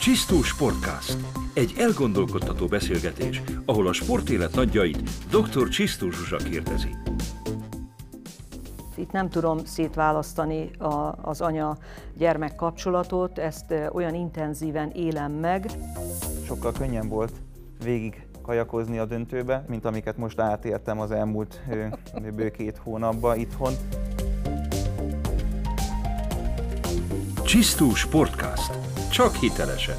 Csisztó Sportcast. Egy elgondolkodtató beszélgetés, ahol a sportélet nagyjait dr. Csisztó Zsuzsa kérdezi. Itt nem tudom szétválasztani a, az anya-gyermek kapcsolatot, ezt olyan intenzíven élem meg. Sokkal könnyen volt végig kajakozni a döntőbe, mint amiket most átéltem az elmúlt bő két hónapban itthon. Csisztó Sportcast. Csak hitelesen.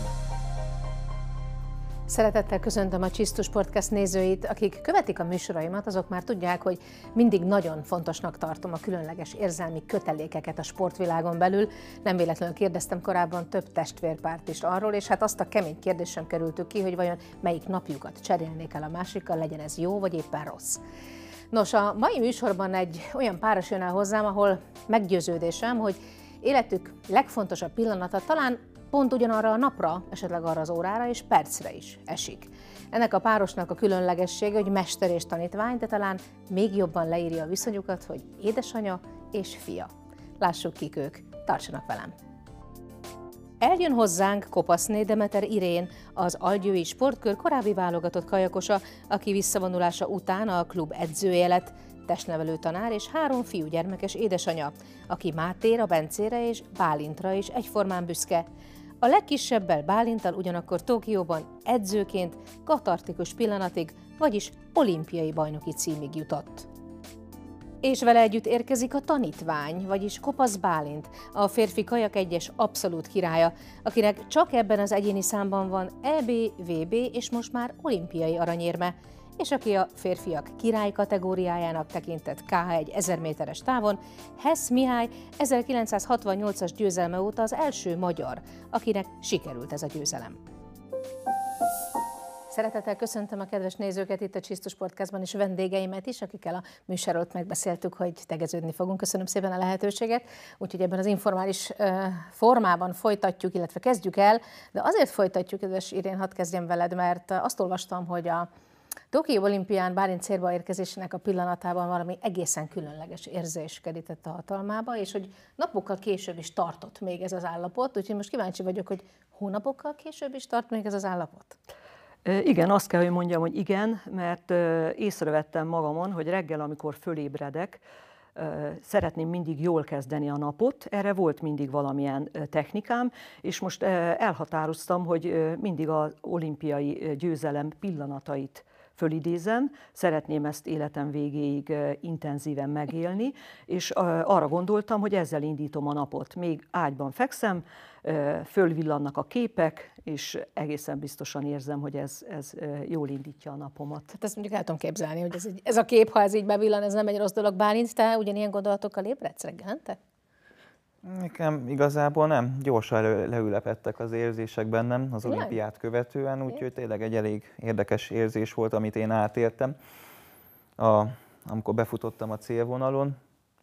Szeretettel köszöntöm a Csisztus Podcast nézőit, akik követik a műsoraimat, azok már tudják, hogy mindig nagyon fontosnak tartom a különleges érzelmi kötelékeket a sportvilágon belül. Nem véletlenül kérdeztem korábban több testvérpárt is arról, és hát azt a kemény kérdésem kerültük ki, hogy vajon melyik napjukat cserélnék el a másikkal, legyen ez jó vagy éppen rossz. Nos, a mai műsorban egy olyan páros jön el hozzám, ahol meggyőződésem, hogy életük legfontosabb pillanata talán pont ugyanarra a napra, esetleg arra az órára és percre is esik. Ennek a párosnak a különlegessége, hogy mester és tanítvány, de talán még jobban leírja a viszonyukat, hogy édesanya és fia. Lássuk kik ők, tartsanak velem! Eljön hozzánk Kopaszné Demeter Irén, az Algyői Sportkör korábbi válogatott kajakosa, aki visszavonulása után a klub edzője lett, testnevelő tanár és három fiúgyermekes édesanya, aki Mátéra, Bencére és Bálintra is egyformán büszke. A legkisebbel Bálintal ugyanakkor Tokióban edzőként katartikus pillanatig, vagyis olimpiai bajnoki címig jutott. És vele együtt érkezik a tanítvány, vagyis Kopasz Bálint, a férfi kajak egyes abszolút királya, akinek csak ebben az egyéni számban van EB, VB és most már olimpiai aranyérme, és aki a férfiak király kategóriájának tekintett KH1 1000 méteres távon, Hess Mihály 1968-as győzelme óta az első magyar, akinek sikerült ez a győzelem. Szeretettel köszöntöm a kedves nézőket itt a Csisztus Podcastban, és vendégeimet is, akikkel a műsorolt megbeszéltük, hogy tegeződni fogunk. Köszönöm szépen a lehetőséget. Úgyhogy ebben az informális formában folytatjuk, illetve kezdjük el, de azért folytatjuk, kedves Irén, hadd kezdjem veled, mert azt olvastam, hogy a Tokió olimpián Bálint célba érkezésének a pillanatában valami egészen különleges érzés kerített a hatalmába, és hogy napokkal később is tartott még ez az állapot, úgyhogy most kíváncsi vagyok, hogy hónapokkal később is tart még ez az állapot? Igen, azt kell, hogy mondjam, hogy igen, mert észrevettem magamon, hogy reggel, amikor fölébredek, szeretném mindig jól kezdeni a napot, erre volt mindig valamilyen technikám, és most elhatároztam, hogy mindig az olimpiai győzelem pillanatait fölidézem, szeretném ezt életem végéig intenzíven megélni, és arra gondoltam, hogy ezzel indítom a napot. Még ágyban fekszem, fölvillannak a képek, és egészen biztosan érzem, hogy ez, ez jól indítja a napomat. Hát ezt mondjuk el tudom képzelni, hogy ez, egy, ez a kép, ha ez így bevillan, ez nem egy rossz dolog. Bálint, te ugyanilyen gondolatokkal ébredsz reggelente? Nekem igazából nem. Gyorsan leülepettek az érzések bennem az olimpiát követően, úgyhogy tényleg egy elég érdekes érzés volt, amit én átéltem. A, amikor befutottam a célvonalon,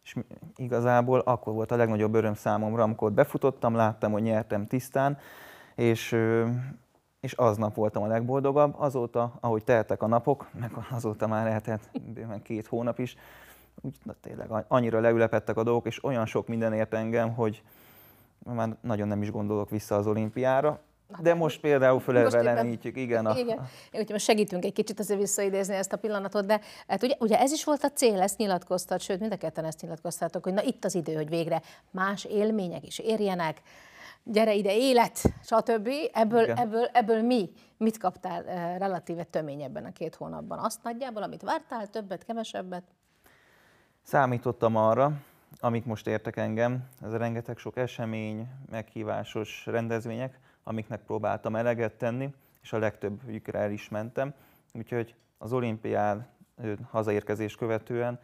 és igazából akkor volt a legnagyobb öröm számomra, amikor befutottam, láttam, hogy nyertem tisztán, és, és aznap voltam a legboldogabb. Azóta, ahogy teltek a napok, meg azóta már eltelt bőven két hónap is, na, tényleg annyira leülepettek a dolgok, és olyan sok minden ért engem, hogy már nagyon nem is gondolok vissza az olimpiára. De most például fölelvelenítjük, igen. A... igen. Úgyhogy most segítünk egy kicsit azért visszaidézni ezt a pillanatot, de hát ugye, ugye ez is volt a cél, ezt nyilatkoztat, sőt, mind a ketten ezt nyilatkoztatok, hogy na itt az idő, hogy végre más élmények is érjenek, gyere ide, élet, stb. Ebből, ebből, ebből mi? Mit kaptál uh, relatíve töményebben a két hónapban? Azt nagyjából, amit vártál, többet, kevesebbet? Számítottam arra, amik most értek engem, ez a rengeteg sok esemény, meghívásos rendezvények, amiknek próbáltam eleget tenni, és a legtöbbjükre el is mentem. Úgyhogy az olimpián hazaérkezés követően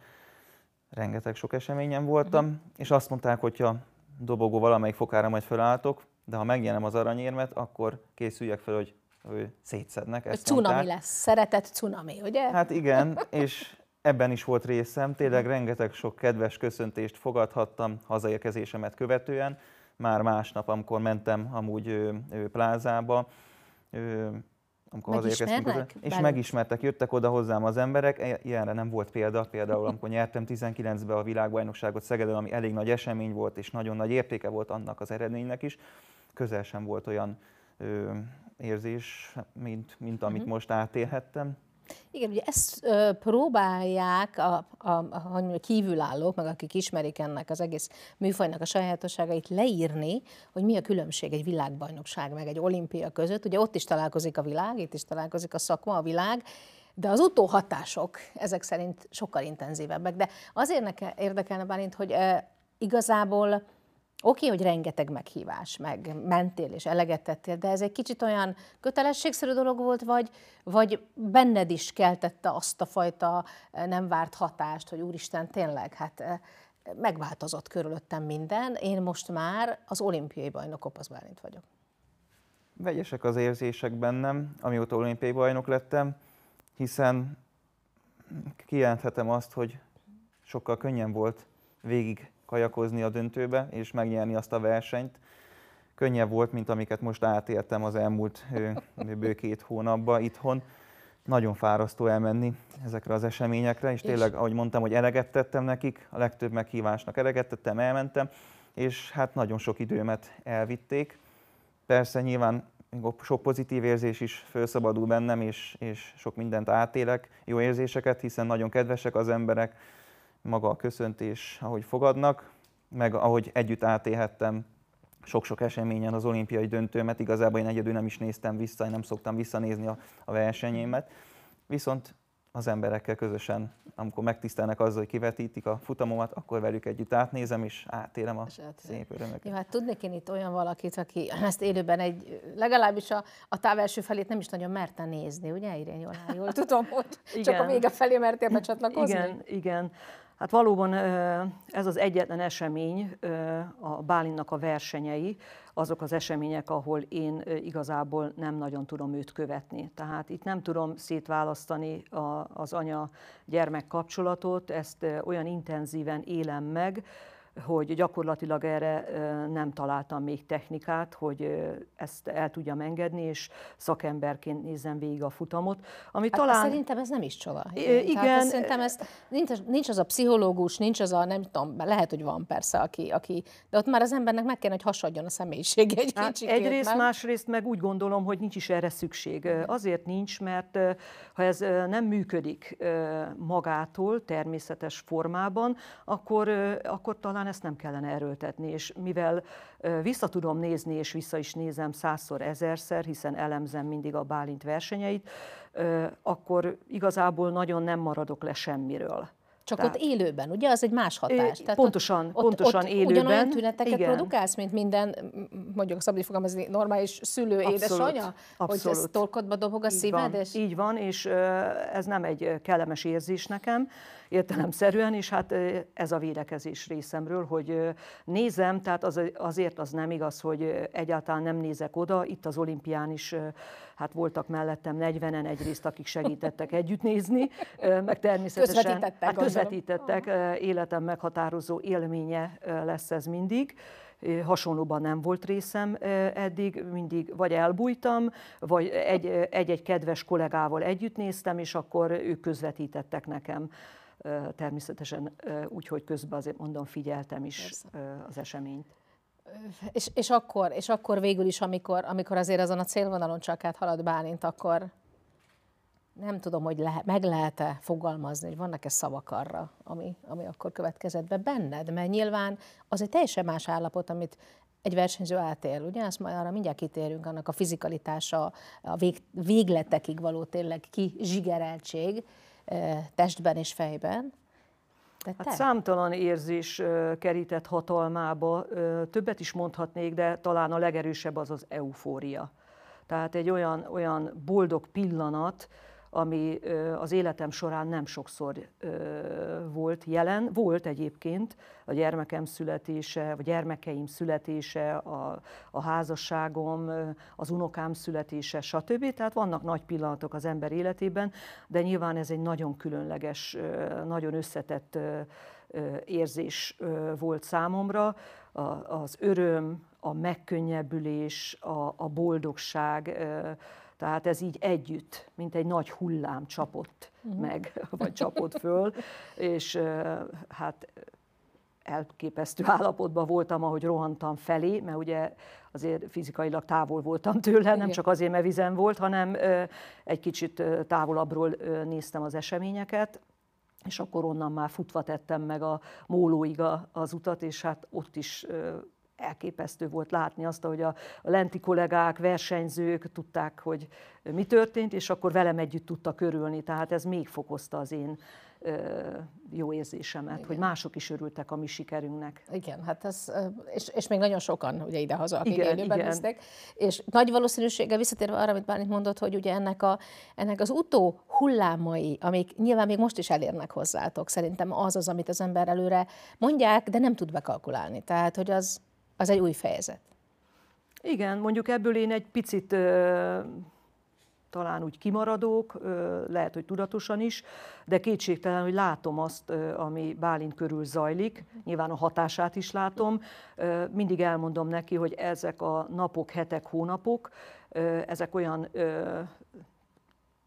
rengeteg sok eseményen voltam, uh-huh. és azt mondták, hogy ha dobogó valamelyik fokára majd felálltok, de ha megjenem az aranyérmet, akkor készüljek fel, hogy, hogy szétszednek. Ezt cunami mondták. lesz, szeretett cunami, ugye? Hát igen, és ebben is volt részem, tényleg rengeteg sok kedves köszöntést fogadhattam hazaérkezésemet követően, már másnap, amikor mentem amúgy ő, ő plázába, ő, amikor hazaérkeztünk, és megismertek, jöttek oda hozzám az emberek, ilyenre nem volt példa, például amikor nyertem 19-ben a világbajnokságot Szegeden, ami elég nagy esemény volt, és nagyon nagy értéke volt annak az eredménynek is, közel sem volt olyan érzés, mint, mint amit uh-huh. most átélhettem. Igen, ugye ezt ö, próbálják a, a, a, a kívülállók, meg akik ismerik ennek az egész műfajnak a sajátosságait leírni, hogy mi a különbség egy világbajnokság meg egy olimpia között. Ugye ott is találkozik a világ, itt is találkozik a szakma, a világ, de az utóhatások ezek szerint sokkal intenzívebbek. De azért érdekelne Bálint, hogy e, igazából Oké, hogy rengeteg meghívás, meg mentél és eleget tettél, de ez egy kicsit olyan kötelességszerű dolog volt, vagy, vagy benned is keltette azt a fajta nem várt hatást, hogy úristen, tényleg, hát megváltozott körülöttem minden, én most már az olimpiai bajnok Kopasz Bálint vagyok. Vegyesek az érzések bennem, amióta olimpiai bajnok lettem, hiszen kijelenthetem azt, hogy sokkal könnyen volt végig kajakozni a döntőbe, és megnyerni azt a versenyt. Könnyebb volt, mint amiket most átéltem az elmúlt bő két hónapban itthon. Nagyon fárasztó elmenni ezekre az eseményekre, és tényleg, ahogy mondtam, hogy eleget tettem nekik, a legtöbb meghívásnak eleget tettem, elmentem, és hát nagyon sok időmet elvitték. Persze nyilván sok pozitív érzés is felszabadul bennem, és, és sok mindent átélek, jó érzéseket, hiszen nagyon kedvesek az emberek, maga a köszöntés, ahogy fogadnak, meg ahogy együtt átélhettem sok-sok eseményen az olimpiai döntőmet, igazából én egyedül nem is néztem vissza, én nem szoktam visszanézni a, a versenyémet, viszont az emberekkel közösen, amikor megtisztelnek azzal, hogy kivetítik a futamomat, akkor velük együtt átnézem, és átélem a szép örömöket. Jó, hát tudnék én itt olyan valakit, aki ezt élőben egy, legalábbis a, a távelső felét nem is nagyon merte nézni, ugye Irén jól, jól tudom, hogy igen. csak a vége felé mertél becsatlakozni? Igen, igen. Hát valóban ez az egyetlen esemény, a Bálinnak a versenyei, azok az események, ahol én igazából nem nagyon tudom őt követni. Tehát itt nem tudom szétválasztani az anya-gyermek kapcsolatot, ezt olyan intenzíven élem meg, hogy gyakorlatilag erre nem találtam még technikát, hogy ezt el tudjam engedni, és szakemberként nézem végig a futamot. Ami hát talán... Szerintem ez nem is csoda. Igen. Tehát szerintem ez, nincs, nincs az a pszichológus, nincs az a, nem tudom, lehet, hogy van persze, aki, aki de ott már az embernek meg kell, hogy hasadjon a személyisége egy hát kicsit. Egyrészt, nem? másrészt meg úgy gondolom, hogy nincs is erre szükség. Azért nincs, mert ha ez nem működik magától, természetes formában, akkor, akkor talán talán ezt nem kellene erőltetni, és mivel vissza tudom nézni, és vissza is nézem százszor, ezerszer, hiszen elemzem mindig a Bálint versenyeit, akkor igazából nagyon nem maradok le semmiről. Csak Tehát, ott élőben, ugye? Az egy más hatás. Tehát pontosan, ott, pontosan ott élőben. Ugyanolyan tüneteket igen. produkálsz, mint minden, mondjuk szabad fogalmazni, normális szülő, abszolút, édesanyja? Abszolút. Hogy ez torkodba dobog a így szíved? Van, és... Így van, és ez nem egy kellemes érzés nekem, értelemszerűen, és hát ez a védekezés részemről, hogy nézem, tehát az, azért az nem igaz, hogy egyáltalán nem nézek oda, itt az olimpián is hát voltak mellettem 40-en egyrészt, akik segítettek együtt nézni, meg természetesen közvetítettek, hát közvetítettek életem meghatározó élménye lesz ez mindig. Hasonlóban nem volt részem eddig, mindig vagy elbújtam, vagy egy-egy kedves kollégával együtt néztem, és akkor ők közvetítettek nekem természetesen úgy, hogy közben azért mondom, figyeltem is Persze. az eseményt. És, és, akkor, és akkor végül is, amikor, amikor azért azon a célvonalon csak át halad Bálint, akkor nem tudom, hogy lehet, meg lehet-e fogalmazni, hogy vannak-e szavak arra, ami, ami akkor következett be benned, mert nyilván az egy teljesen más állapot, amit egy versenyző átél, ugye? Azt majd arra mindjárt kitérünk, annak a fizikalitása, a vég, végletekig való tényleg kizsigereltség, testben és fejben. De hát számtalan érzés kerített hatalmába, többet is mondhatnék, de talán a legerősebb az az eufória. Tehát egy olyan, olyan boldog pillanat, ami az életem során nem sokszor volt jelen. Volt egyébként a gyermekem születése, a gyermekeim születése, a, a házasságom, az unokám születése, stb. Tehát vannak nagy pillanatok az ember életében, de nyilván ez egy nagyon különleges, nagyon összetett érzés volt számomra. Az öröm, a megkönnyebbülés, a, a boldogság, tehát ez így együtt, mint egy nagy hullám csapott uh-huh. meg, vagy csapott föl, és hát elképesztő állapotban voltam, ahogy rohantam felé, mert ugye azért fizikailag távol voltam tőle, nem csak azért, mert vizen volt, hanem egy kicsit távolabbról néztem az eseményeket, és akkor onnan már futva tettem meg a mólóig az utat, és hát ott is elképesztő volt látni azt, hogy a, a lenti kollégák, versenyzők tudták, hogy mi történt, és akkor velem együtt tudtak örülni. Tehát ez még fokozta az én jó érzésemet, Igen. hogy mások is örültek a mi sikerünknek. Igen, hát ez, és, és még nagyon sokan ugye ide-haza, akik igen, élőben igen. Néztek. És nagy valószínűséggel visszatérve arra, amit Bálint mondott, hogy ugye ennek, a, ennek az utó hullámai, amik nyilván még most is elérnek hozzátok, szerintem az az, amit az ember előre mondják, de nem tud bekalkulálni. Tehát, hogy az, az egy új fejezet. Igen, mondjuk ebből én egy picit talán úgy kimaradók, lehet, hogy tudatosan is, de kétségtelen, hogy látom azt, ami Bálint körül zajlik, nyilván a hatását is látom. Mindig elmondom neki, hogy ezek a napok, hetek, hónapok, ezek olyan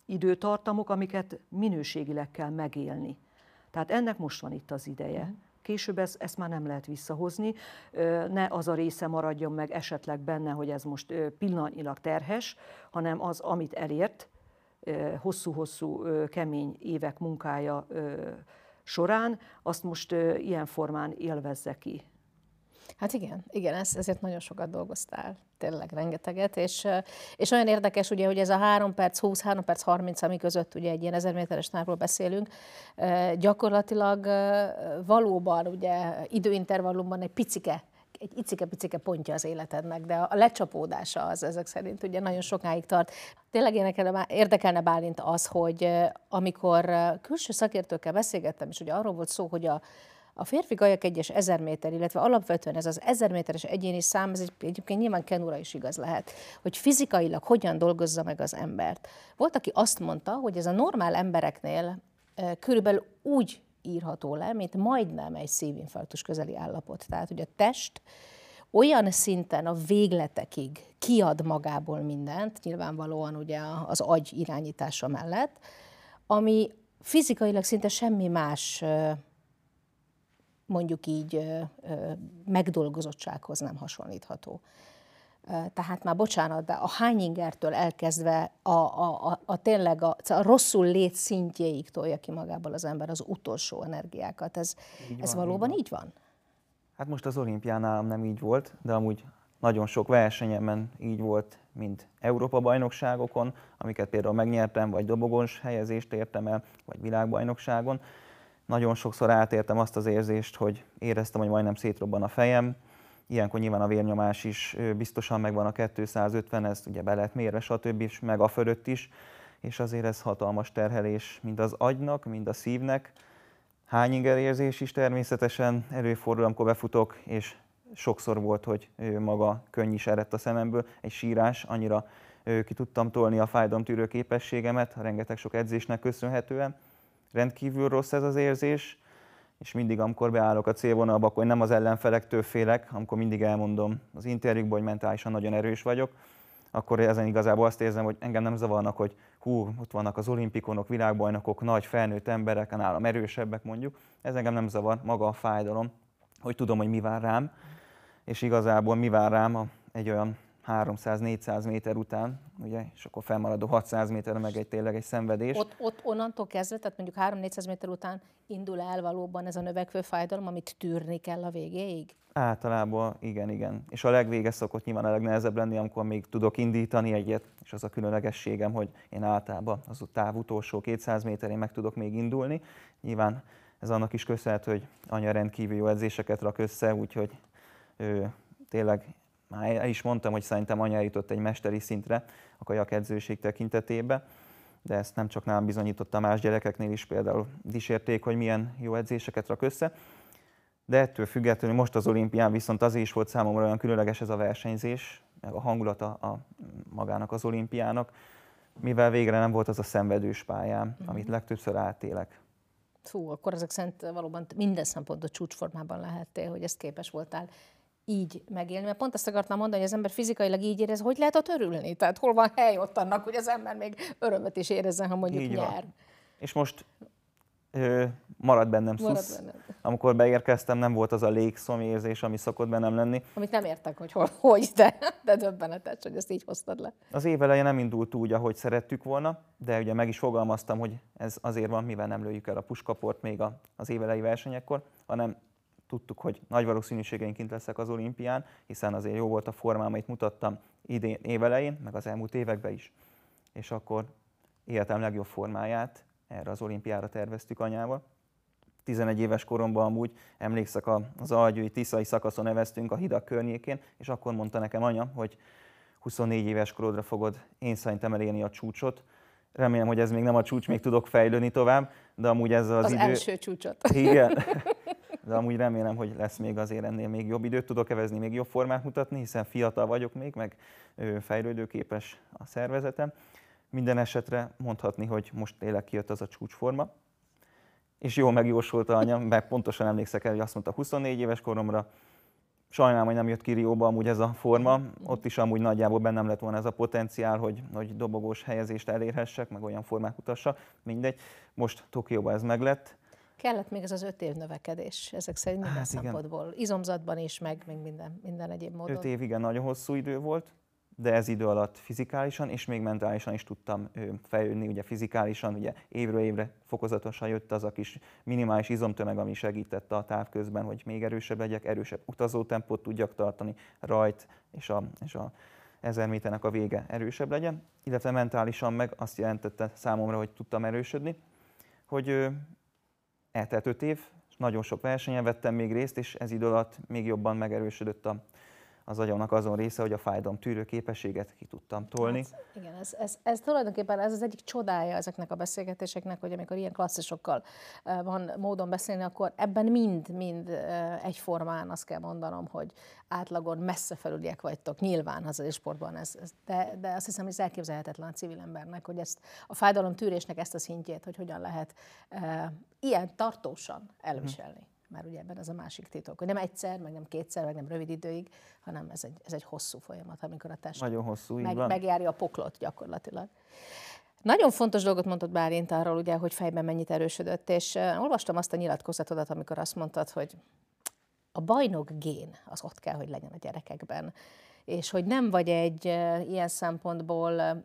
időtartamok, amiket minőségileg kell megélni. Tehát ennek most van itt az ideje. Mhm. Később ezt, ezt már nem lehet visszahozni. Ne az a része maradjon meg esetleg benne, hogy ez most pillanatnyilag terhes, hanem az, amit elért, hosszú-hosszú kemény évek munkája során, azt most ilyen formán élvezze ki. Hát igen, igen, ez, ezért nagyon sokat dolgoztál, tényleg rengeteget, és, és olyan érdekes ugye, hogy ez a 3 perc 20, 3 perc 30, ami között ugye egy ilyen 1000 méteres távról beszélünk, gyakorlatilag valóban ugye időintervallumban egy picike egy icike-picike pontja az életednek, de a lecsapódása az ezek szerint ugye nagyon sokáig tart. Tényleg érdekelne Bálint az, hogy amikor külső szakértőkkel beszélgettem, és ugye arról volt szó, hogy a, a férfi gajak egyes ezer méter, illetve alapvetően ez az ezer méteres egyéni szám, ez egy, egyébként nyilván Kenura is igaz lehet, hogy fizikailag hogyan dolgozza meg az embert. Volt, aki azt mondta, hogy ez a normál embereknél körülbelül úgy írható le, mint majdnem egy szívinfarktus közeli állapot. Tehát, hogy a test olyan szinten a végletekig kiad magából mindent, nyilvánvalóan ugye az agy irányítása mellett, ami fizikailag szinte semmi más mondjuk így megdolgozottsághoz nem hasonlítható. Tehát már bocsánat, de a hányingertől elkezdve a, a, a, a tényleg a, a rosszul lét szintjéig tolja ki magából az ember az utolsó energiákat. Ez, így ez van, valóban így van? így van? Hát most az olimpiánál nem így volt, de amúgy nagyon sok versenyemen így volt, mint Európa-bajnokságokon, amiket például megnyertem, vagy dobogós helyezést értem el, vagy világbajnokságon nagyon sokszor átértem azt az érzést, hogy éreztem, hogy majdnem szétrobban a fejem. Ilyenkor nyilván a vérnyomás is biztosan megvan a 250, ez ugye be lehet mérve, stb. és meg a fölött is, és azért ez hatalmas terhelés, mind az agynak, mind a szívnek. Hányinger érzés is természetesen előfordul, amikor befutok, és sokszor volt, hogy maga könny is eredt a szememből, egy sírás, annyira ki tudtam tolni a fájdalomtűrő képességemet, rengeteg sok edzésnek köszönhetően rendkívül rossz ez az érzés, és mindig, amikor beállok a célvonalba, akkor nem az ellenfelektől félek, amikor mindig elmondom az interjúkban, hogy mentálisan nagyon erős vagyok, akkor ezen igazából azt érzem, hogy engem nem zavarnak, hogy hú, ott vannak az olimpikonok, világbajnokok, nagy felnőtt emberek, nálam erősebbek mondjuk. Ez engem nem zavar, maga a fájdalom, hogy tudom, hogy mi vár rám, és igazából mi vár rám egy olyan 300-400 méter után, ugye, és akkor felmaradó 600 méter meg egy tényleg egy szenvedés. Ott, ott onnantól kezdve, tehát mondjuk 3-400 méter után indul el valóban ez a növekvő fájdalom, amit tűrni kell a végéig? Általában igen, igen. És a legvége szokott nyilván a legnehezebb lenni, amikor még tudok indítani egyet, és az a különlegességem, hogy én általában az a táv utolsó 200 méterén meg tudok még indulni. Nyilván ez annak is köszönhető, hogy anya rendkívül jó edzéseket rak össze, úgyhogy ő, tényleg már el is mondtam, hogy szerintem anya jutott egy mesteri szintre a kajakedzőség tekintetében, de ezt nem csak nálam bizonyította más gyerekeknél is, például dísérték, hogy milyen jó edzéseket rak össze. De ettől függetlenül most az olimpián viszont az is volt számomra olyan különleges ez a versenyzés, meg a hangulata a magának az olimpiának, mivel végre nem volt az a szenvedős pályám, mm-hmm. amit legtöbbször átélek. Fú, akkor ezek szerint valóban minden szempontból csúcsformában lehettél, hogy ezt képes voltál így megélni. Mert pont azt akartam mondani, hogy az ember fizikailag így érez, hogy lehet ott örülni? Tehát hol van hely ott annak, hogy az ember még örömet is érezzen, ha mondjuk így nyer. Van. És most ö, marad bennem marad szusz, bennem. amikor beérkeztem, nem volt az a légszom érzés, ami szokott bennem lenni. Amit nem értek, hogy hol, hogy, de, de döbbenetes, hogy ezt így hoztad le. Az év elején nem indult úgy, ahogy szerettük volna, de ugye meg is fogalmaztam, hogy ez azért van, mivel nem lőjük el a puskaport még az év elejé versenyekkor, hanem tudtuk, hogy nagy valószínűségeink kint leszek az olimpián, hiszen azért jó volt a formám, amit mutattam idén évelején, meg az elmúlt években is. És akkor életem legjobb formáját erre az olimpiára terveztük anyával. 11 éves koromban amúgy emlékszek az algyői Tiszai szakaszon neveztünk a hidak környékén, és akkor mondta nekem anya, hogy 24 éves korodra fogod én szerintem elérni a csúcsot. Remélem, hogy ez még nem a csúcs, még tudok fejlődni tovább, de amúgy ez az, az idő... első csúcsot. Igen. De amúgy remélem, hogy lesz még azért ennél még jobb időt tudok evezni, még jobb formát mutatni, hiszen fiatal vagyok még, meg fejlődőképes a szervezetem. Minden esetre mondhatni, hogy most tényleg kijött az a csúcsforma, és jól megjósolta anya, meg pontosan emlékszek el, hogy azt mondta 24 éves koromra, Sajnálom, hogy nem jött ki Rióba amúgy ez a forma. Ott is amúgy nagyjából bennem lett volna ez a potenciál, hogy, hogy dobogós helyezést elérhessek, meg olyan formák utassak. Mindegy. Most Tokióban ez meglett. Kellett még ez az öt év növekedés, ezek szerint minden hát szempontból. Izomzatban is, meg, meg minden, minden egyéb módon. Öt év igen, nagyon hosszú idő volt de ez idő alatt fizikálisan és még mentálisan is tudtam fejlődni, ugye fizikálisan, ugye évről évre fokozatosan jött az a kis minimális izomtömeg, ami segítette a távközben, hogy még erősebb legyek, erősebb utazótempót tudjak tartani, rajt és a, és a ezer méternek a vége erősebb legyen, illetve mentálisan meg azt jelentette számomra, hogy tudtam erősödni, hogy eltelt öt év, nagyon sok versenyen vettem még részt, és ez idő alatt még jobban megerősödött a, az agyamnak azon része, hogy a fájdalom tűrő képességet ki tudtam tolni. Hát, igen, ez, ez, ez tulajdonképpen ez az egyik csodája ezeknek a beszélgetéseknek, hogy amikor ilyen klasszisokkal van módon beszélni, akkor ebben mind-mind egyformán azt kell mondanom, hogy átlagon messze felüliek vagytok, nyilván az sportban ez, ez de, de azt hiszem, hogy ez elképzelhetetlen a civil embernek, hogy ezt a fájdalom tűrésnek ezt a szintjét, hogy hogyan lehet e, ilyen tartósan elviselni. Hmm már ugye ebben az a másik titok, hogy nem egyszer, meg nem kétszer, meg nem rövid időig, hanem ez egy, ez egy hosszú folyamat, amikor a test Nagyon hosszú, meg, van. megjárja a poklot gyakorlatilag. Nagyon fontos dolgot mondott Bálint arról, ugye, hogy fejben mennyit erősödött, és olvastam azt a nyilatkozatodat, amikor azt mondtad, hogy a bajnok gén az ott kell, hogy legyen a gyerekekben és hogy nem vagy egy ilyen szempontból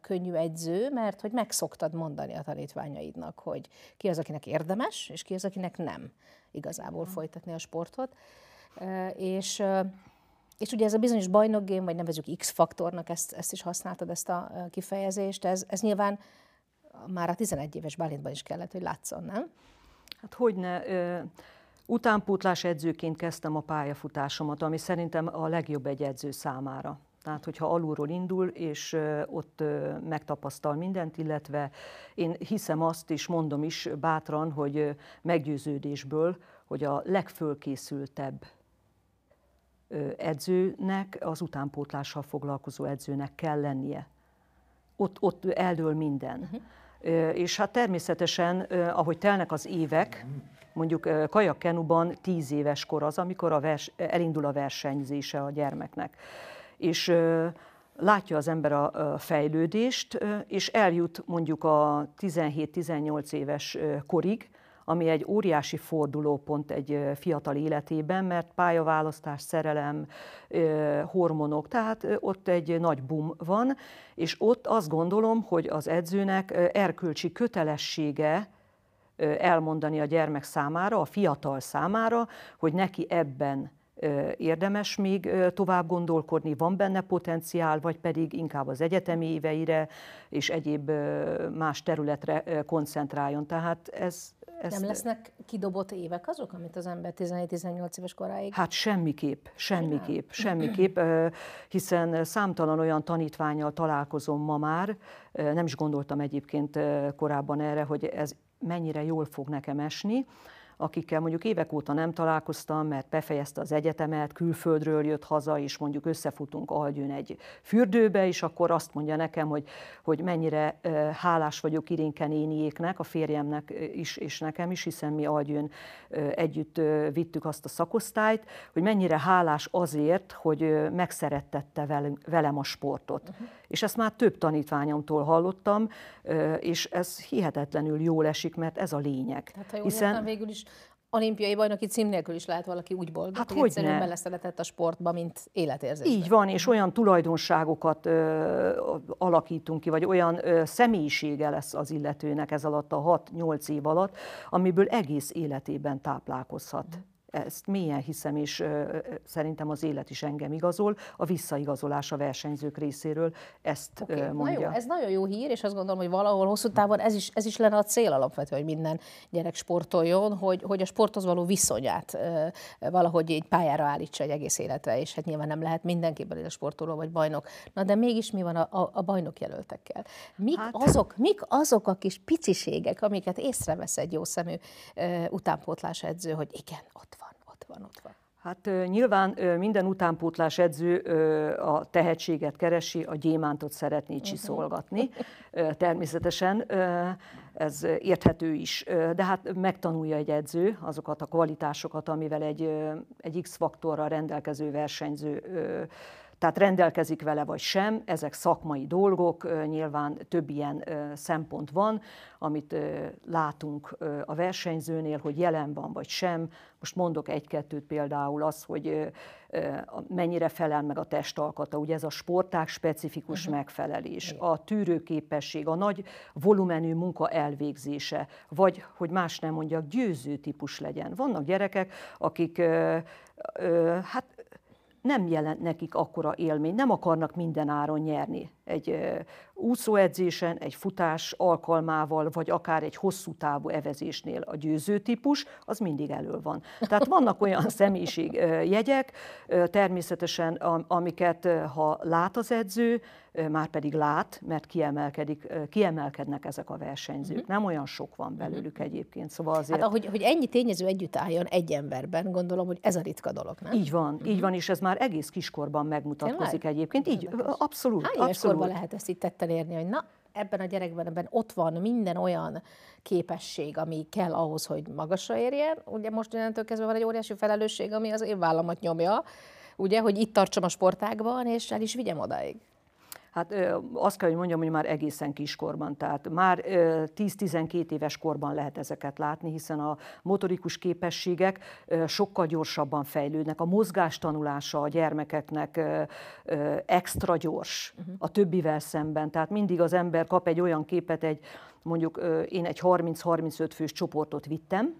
könnyű egyző, mert hogy megszoktad mondani a tanítványaidnak, hogy ki az, akinek érdemes, és ki az, akinek nem igazából folytatni a sportot. És és ugye ez a bizonyos bajnokgém, vagy nevezük X-faktornak, ezt, ezt is használtad, ezt a kifejezést, ez, ez nyilván már a 11 éves Bálintban is kellett, hogy látszon, nem? Hát hogyne. Utánpótlás edzőként kezdtem a pályafutásomat, ami szerintem a legjobb egy edző számára. Tehát, hogyha alulról indul, és ott megtapasztal mindent, illetve én hiszem azt is, mondom is bátran, hogy meggyőződésből, hogy a legfölkészültebb edzőnek, az utánpótlással foglalkozó edzőnek kell lennie. Ott, ott eldől minden. Uh-huh. És hát természetesen, ahogy telnek az évek, mondjuk kajakkenuban tíz éves kor az, amikor a vers, elindul a versenyzése a gyermeknek. És látja az ember a fejlődést, és eljut mondjuk a 17-18 éves korig, ami egy óriási fordulópont egy fiatal életében, mert pályaválasztás, szerelem, hormonok, tehát ott egy nagy boom van, és ott azt gondolom, hogy az edzőnek erkölcsi kötelessége, elmondani a gyermek számára, a fiatal számára, hogy neki ebben érdemes még tovább gondolkodni, van benne potenciál, vagy pedig inkább az egyetemi éveire és egyéb más területre koncentráljon. Tehát ez, ez Nem lesznek kidobott évek azok, amit az ember 17-18 éves koráig? Hát semmiképp, semmiképp, semmiképp, hiszen számtalan olyan tanítványal találkozom ma már, nem is gondoltam egyébként korábban erre, hogy ez mennyire jól fog nekem esni, akikkel mondjuk évek óta nem találkoztam, mert befejezte az egyetemet, külföldről jött haza, és mondjuk összefutunk Algyőn egy fürdőbe, és akkor azt mondja nekem, hogy, hogy mennyire hálás vagyok Irinke néniéknek, a férjemnek is, és nekem is, hiszen mi Algyőn együtt vittük azt a szakosztályt, hogy mennyire hálás azért, hogy megszerettette velem a sportot. Uh-huh. És ezt már több tanítványomtól hallottam, és ez hihetetlenül jól esik, mert ez a lényeg. Tehát ha jól Hiszen... értem, végül is olimpiai bajnoki cím nélkül is lehet valaki úgy boldog, hát hogy, hogy egyszerűen beleszeretett a sportba, mint életérzés. Így van, és olyan tulajdonságokat ö, alakítunk ki, vagy olyan ö, személyisége lesz az illetőnek ez alatt a 6-8 év alatt, amiből egész életében táplálkozhat. Mm ezt mélyen hiszem, és szerintem az élet is engem igazol, a visszaigazolás a versenyzők részéről ezt okay. mondja. Na jó, ez nagyon jó hír, és azt gondolom, hogy valahol hosszú távon ez is, ez is lenne a cél alapvető, hogy minden gyerek sportoljon, hogy, hogy a sporthoz való viszonyát valahogy egy pályára állítsa egy egész életre, és hát nyilván nem lehet mindenkiből a sportoló vagy bajnok. Na de mégis mi van a, a, a bajnok jelöltekkel? Mik, hát... azok, mik azok a kis piciségek, amiket észrevesz egy jó szemű utánpótlás edző, hogy igen, ott van van ott van? Hát nyilván minden utánpótlás edző a tehetséget keresi, a gyémántot szeretné mhm. csiszolgatni. Természetesen ez érthető is, de hát megtanulja egy edző azokat a kvalitásokat, amivel egy, egy X-faktorral rendelkező versenyző tehát rendelkezik vele vagy sem, ezek szakmai dolgok, nyilván több ilyen szempont van, amit látunk a versenyzőnél, hogy jelen van vagy sem. Most mondok egy-kettőt például az, hogy mennyire felel meg a testalkata, ugye ez a sporták specifikus uh-huh. megfelelés, a tűrőképesség, a nagy volumenű munka elvégzése, vagy, hogy más nem mondjak, győző típus legyen. Vannak gyerekek, akik hát nem jelent nekik akkora élmény, nem akarnak minden áron nyerni. Egy úszóedzésen, egy futás alkalmával, vagy akár egy hosszú távú evezésnél a győző típus, az mindig elő van. Tehát vannak olyan személyiségjegyek, természetesen, amiket ha lát az edző, már pedig lát, mert kiemelkedik, kiemelkednek ezek a versenyzők. Uh-huh. Nem olyan sok van belőlük uh-huh. egyébként. Szóval azért... Hát ahogy hogy ennyi tényező együtt álljon egy emberben, gondolom, hogy ez a ritka dolog, nem? Így van, uh-huh. így van, és ez már egész kiskorban megmutatkozik Tényleg? egyébként. Így, abszolút. Hány abszolút. Lehet ezt itt tetten érni, hogy na, ebben a gyerekben ebben ott van minden olyan képesség, ami kell ahhoz, hogy magasra érjen. Ugye most innentől kezdve van egy óriási felelősség, ami az én vállamat nyomja, ugye, hogy itt tartsam a sportágban, és el is vigyem odáig. Hát azt kell, hogy mondjam, hogy már egészen kiskorban, tehát már 10-12 éves korban lehet ezeket látni, hiszen a motorikus képességek sokkal gyorsabban fejlődnek. A mozgás tanulása a gyermekeknek extra gyors uh-huh. a többivel szemben. Tehát mindig az ember kap egy olyan képet, egy mondjuk én egy 30-35 fős csoportot vittem,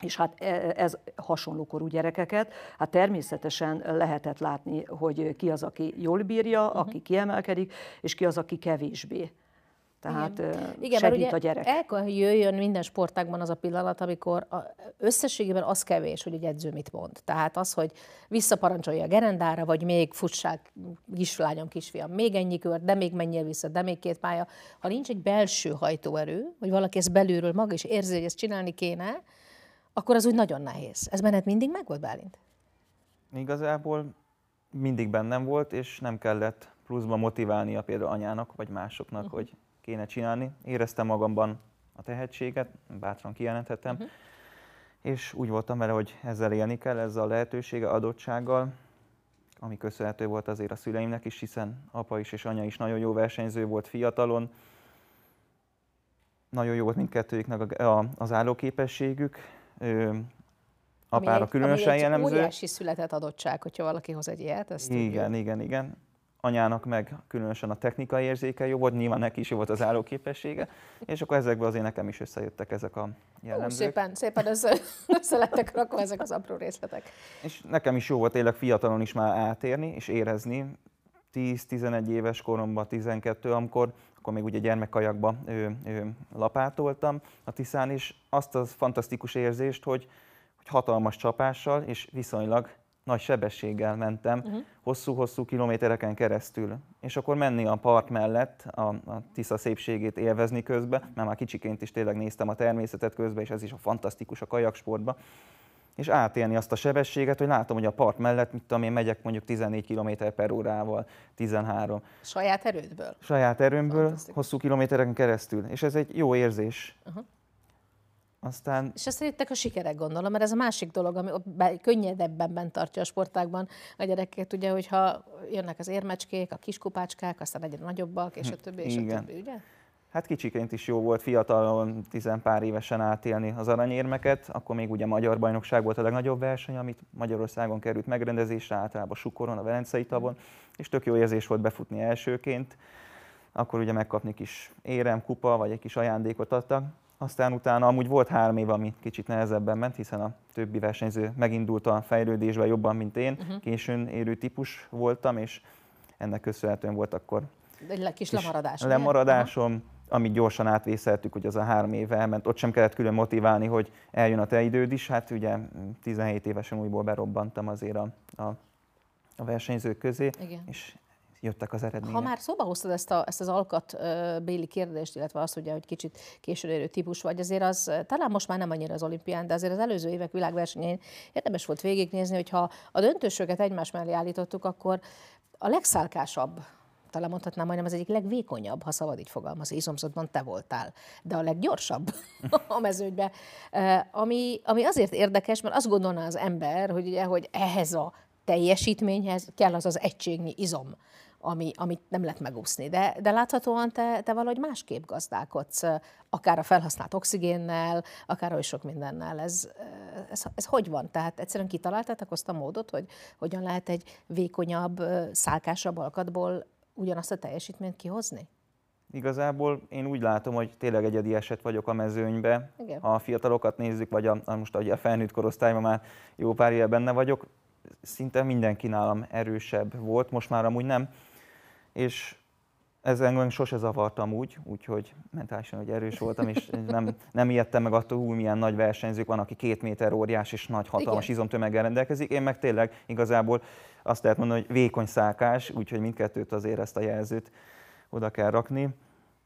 és hát e, ez hasonló korú gyerekeket, hát természetesen lehetett látni, hogy ki az, aki jól bírja, uh-huh. aki kiemelkedik, és ki az, aki kevésbé. Tehát Igen, Igen segít a gyerek. El kell, hogy jöjjön minden sportágban az a pillanat, amikor a, összességében az kevés, hogy egy edző mit mond. Tehát az, hogy visszaparancsolja a gerendára, vagy még fussák kislányom, kisfiam, még ennyi kör, de még menjél vissza, de még két pálya. Ha nincs egy belső hajtóerő, hogy valaki ezt belülről maga is érzi, hogy ezt csinálni kéne, akkor az úgy nagyon nehéz. Ez benned mindig meg volt, Bálint? Igazából mindig bennem volt, és nem kellett pluszban motiválnia például anyának vagy másoknak, uh-huh. hogy kéne csinálni. Éreztem magamban a tehetséget, bátran kijelenthetem, uh-huh. és úgy voltam vele, hogy ezzel élni kell, ezzel a lehetősége, adottsággal, ami köszönhető volt azért a szüleimnek is, hiszen apa is és anya is nagyon jó versenyző volt fiatalon, nagyon jó volt mindkettőjüknek az állóképességük, apára egy, különösen ami jellemző. óriási született adottság, hogyha valaki hoz egy ilyet. Ezt igen, tudjuk. igen, igen. Anyának meg különösen a technikai érzéke jó volt, nyilván neki is jó volt az állóképessége, és akkor ezekből azért nekem is összejöttek ezek a jellemzők. Ó, szépen, szépen össze, össze lettek rakva ezek az apró részletek. És nekem is jó volt tényleg fiatalon is már átérni és érezni, 10-11 éves koromban, 12, amikor akkor még ugye gyermekkajakba ő, ő, lapátoltam a Tiszán, és azt az fantasztikus érzést, hogy, hogy hatalmas csapással és viszonylag nagy sebességgel mentem uh-huh. hosszú-hosszú kilométereken keresztül. És akkor menni a part mellett, a, a Tisza szépségét élvezni közben, mert már kicsiként is tényleg néztem a természetet közben, és ez is a fantasztikus a kajaksportban és átélni azt a sebességet, hogy látom, hogy a part mellett, mit tudom én, megyek mondjuk 14 km per órával, 13. Saját erődből? Saját erőmből, hosszú kilométereken keresztül. És ez egy jó érzés. Uh-huh. Aztán... És ezt jöttek a sikerek, gondolom, mert ez a másik dolog, ami könnyedebben bent tartja a sportákban a gyerekeket, ugye, hogyha jönnek az érmecskék, a kiskupácskák, aztán egyre nagyobbak, és a többi, és Igen. a többi, ugye? Hát kicsiként is jó volt fiatalon, tizenpár évesen átélni az aranyérmeket, akkor még ugye Magyar Bajnokság volt a legnagyobb verseny, amit Magyarországon került megrendezésre, általában Sukoron, a Velencei tavon, és tök jó érzés volt befutni elsőként, akkor ugye megkapni kis érem, kupa, vagy egy kis ajándékot adtak. Aztán utána amúgy volt három év, ami kicsit nehezebben ment, hiszen a többi versenyző megindult a fejlődésbe jobban, mint én. Uh-huh. Későn érő típus voltam, és ennek köszönhetően volt akkor egy kis lemaradásom. Lemaradásom, amit gyorsan átvészeltük, hogy az a három éve elment. Ott sem kellett külön motiválni, hogy eljön a te időd is. Hát ugye 17 évesen újból berobbantam azért a, a, a versenyzők közé, Igen. és jöttek az eredmények. Ha már szóba hoztad ezt, a, ezt az alkat uh, béli kérdést, illetve azt, ugye, hogy kicsit későn érő típus vagy, azért az talán most már nem annyira az olimpián, de azért az előző évek világversenyén érdemes volt végignézni, hogy ha a döntősöket egymás mellé állítottuk, akkor a legszálkásabb talán mondhatnám majdnem az egyik legvékonyabb, ha szabad így fogalmazni, izomzatban te voltál, de a leggyorsabb a mezőnybe. Ami, ami azért érdekes, mert azt gondolná az ember, hogy, ugye, hogy ehhez a teljesítményhez kell az az egységnyi izom, ami, amit nem lehet megúszni. De, de láthatóan te, te valahogy másképp gazdálkodsz, akár a felhasznált oxigénnel, akár oly sok mindennel. Ez, ez, ez hogy van? Tehát egyszerűen kitaláltátok azt a módot, hogy hogyan lehet egy vékonyabb, szálkásabb alkatból ugyanazt a teljesítményt kihozni? Igazából én úgy látom, hogy tényleg egyedi eset vagyok a mezőnybe. Igen. Ha a fiatalokat nézzük, vagy a, most a felnőtt korosztályban már jó pár éve benne vagyok, szinte mindenki nálam erősebb volt, most már amúgy nem. És ez engem sose zavartam úgy, úgyhogy mentálisan hogy erős voltam, és nem, nem ijedtem meg attól, hogy milyen nagy versenyzők van, aki két méter óriás és nagy hatalmas Igen. izomtömeggel rendelkezik. Én meg tényleg igazából azt lehet mondani, hogy vékony szákás, úgyhogy mindkettőt azért ezt a jelzőt oda kell rakni.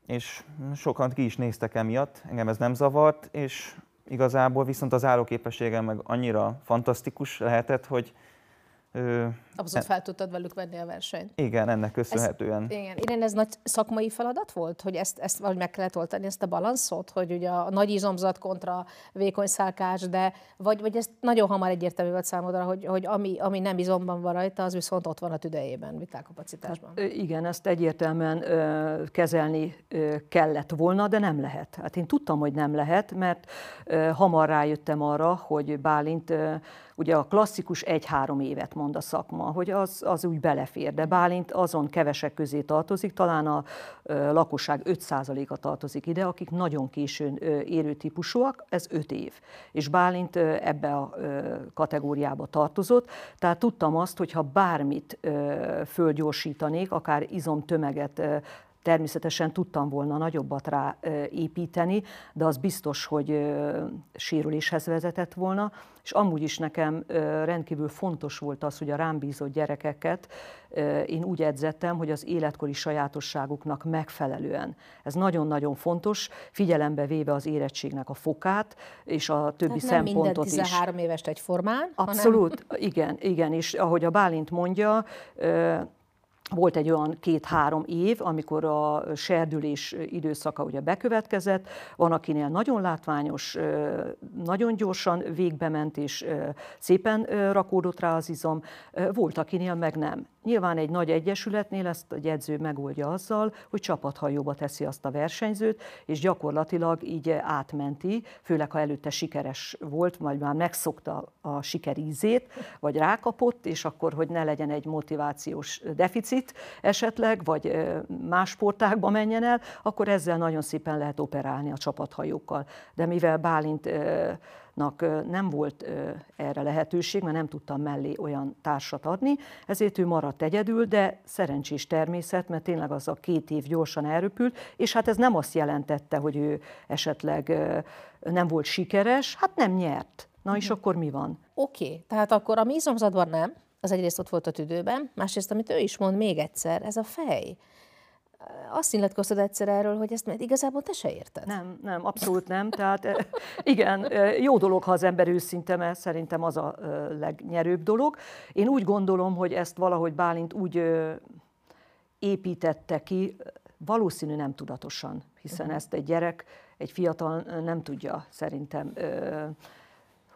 És sokan ki is néztek emiatt, engem ez nem zavart, és igazából viszont az állóképességem meg annyira fantasztikus lehetett, hogy Abszolút fel tudtad velük venni a versenyt. Igen, ennek köszönhetően. Ez, igen. Irén, ez nagy szakmai feladat volt, hogy ezt, ezt valahogy meg kellett oltani, ezt a balanszot, hogy ugye a nagy izomzat kontra vékony szálkás, de vagy, vagy ez nagyon hamar egyértelmű volt számodra, hogy, hogy ami, ami nem izomban van rajta, az viszont ott van a tüdejében, vitálkapacitásban. Hát, igen, ezt egyértelműen ö, kezelni ö, kellett volna, de nem lehet. Hát én tudtam, hogy nem lehet, mert ö, hamar rájöttem arra, hogy Bálint ö, ugye a klasszikus egy-három évet mond a szakma, hogy az, az úgy belefér, de Bálint azon kevesek közé tartozik, talán a lakosság 5%-a tartozik ide, akik nagyon későn érő típusúak, ez 5 év. És Bálint ebbe a kategóriába tartozott, tehát tudtam azt, hogy ha bármit fölgyorsítanék, akár izomtömeget Természetesen tudtam volna nagyobbat rá építeni, de az biztos, hogy sérüléshez vezetett volna, és amúgy is nekem rendkívül fontos volt az, hogy a rám bízott gyerekeket én úgy edzettem, hogy az életkori sajátosságuknak megfelelően. Ez nagyon-nagyon fontos, figyelembe véve az érettségnek a fokát, és a többi Tehát nem szempontot minden 13 is. évest egyformán. Abszolút, hanem... igen, igen, és ahogy a Bálint mondja, volt egy olyan két-három év, amikor a serdülés időszaka ugye bekövetkezett, van akinél nagyon látványos, nagyon gyorsan végbe ment, és szépen rakódott rá az izom, volt akinél meg nem. Nyilván egy nagy egyesületnél ezt a jegyző megoldja azzal, hogy csapathajóba teszi azt a versenyzőt, és gyakorlatilag így átmenti, főleg ha előtte sikeres volt, vagy már megszokta a sikerízét, vagy rákapott, és akkor, hogy ne legyen egy motivációs deficit esetleg, vagy más sportákba menjen el, akkor ezzel nagyon szépen lehet operálni a csapathajókkal. De mivel Bálint nem volt erre lehetőség, mert nem tudtam mellé olyan társat adni, ezért ő maradt egyedül, de szerencsés természet, mert tényleg az a két év gyorsan elröpült, és hát ez nem azt jelentette, hogy ő esetleg nem volt sikeres, hát nem nyert. Na és mhm. akkor mi van? Oké, okay, tehát akkor a mi izomzatban nem, az egyrészt ott volt a tüdőben, másrészt, amit ő is mond még egyszer, ez a fej azt nyilatkoztad egyszer erről, hogy ezt igazából te se érted. Nem, nem, abszolút nem. Tehát igen, jó dolog, ha az ember őszinte, mert szerintem az a legnyerőbb dolog. Én úgy gondolom, hogy ezt valahogy Bálint úgy építette ki, valószínű nem tudatosan, hiszen uh-huh. ezt egy gyerek, egy fiatal nem tudja szerintem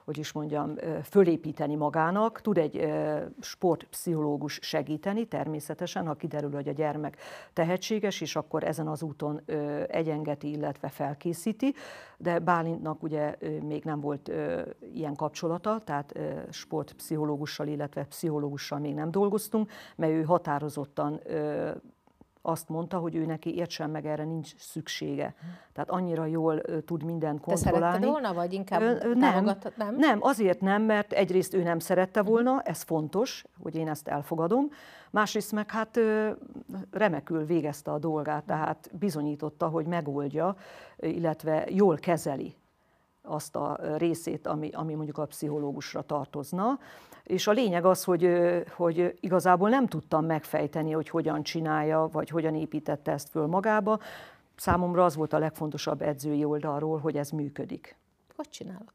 hogy is mondjam, fölépíteni magának, tud egy sportpszichológus segíteni természetesen, ha kiderül, hogy a gyermek tehetséges, és akkor ezen az úton egyengeti, illetve felkészíti, de Bálintnak ugye még nem volt ilyen kapcsolata, tehát sportpszichológussal, illetve pszichológussal még nem dolgoztunk, mert ő határozottan azt mondta, hogy ő neki értsen meg, erre nincs szüksége. Tehát annyira jól tud mindent kontrollálni. Te volna, vagy inkább ö, nem, nem? Nem, azért nem, mert egyrészt ő nem szerette volna, ez fontos, hogy én ezt elfogadom, másrészt meg hát remekül végezte a dolgát, tehát bizonyította, hogy megoldja, illetve jól kezeli azt a részét, ami, ami mondjuk a pszichológusra tartozna. És a lényeg az, hogy, hogy igazából nem tudtam megfejteni, hogy hogyan csinálja, vagy hogyan építette ezt föl magába. Számomra az volt a legfontosabb edzői oldalról, hogy ez működik. Hogy csinálod?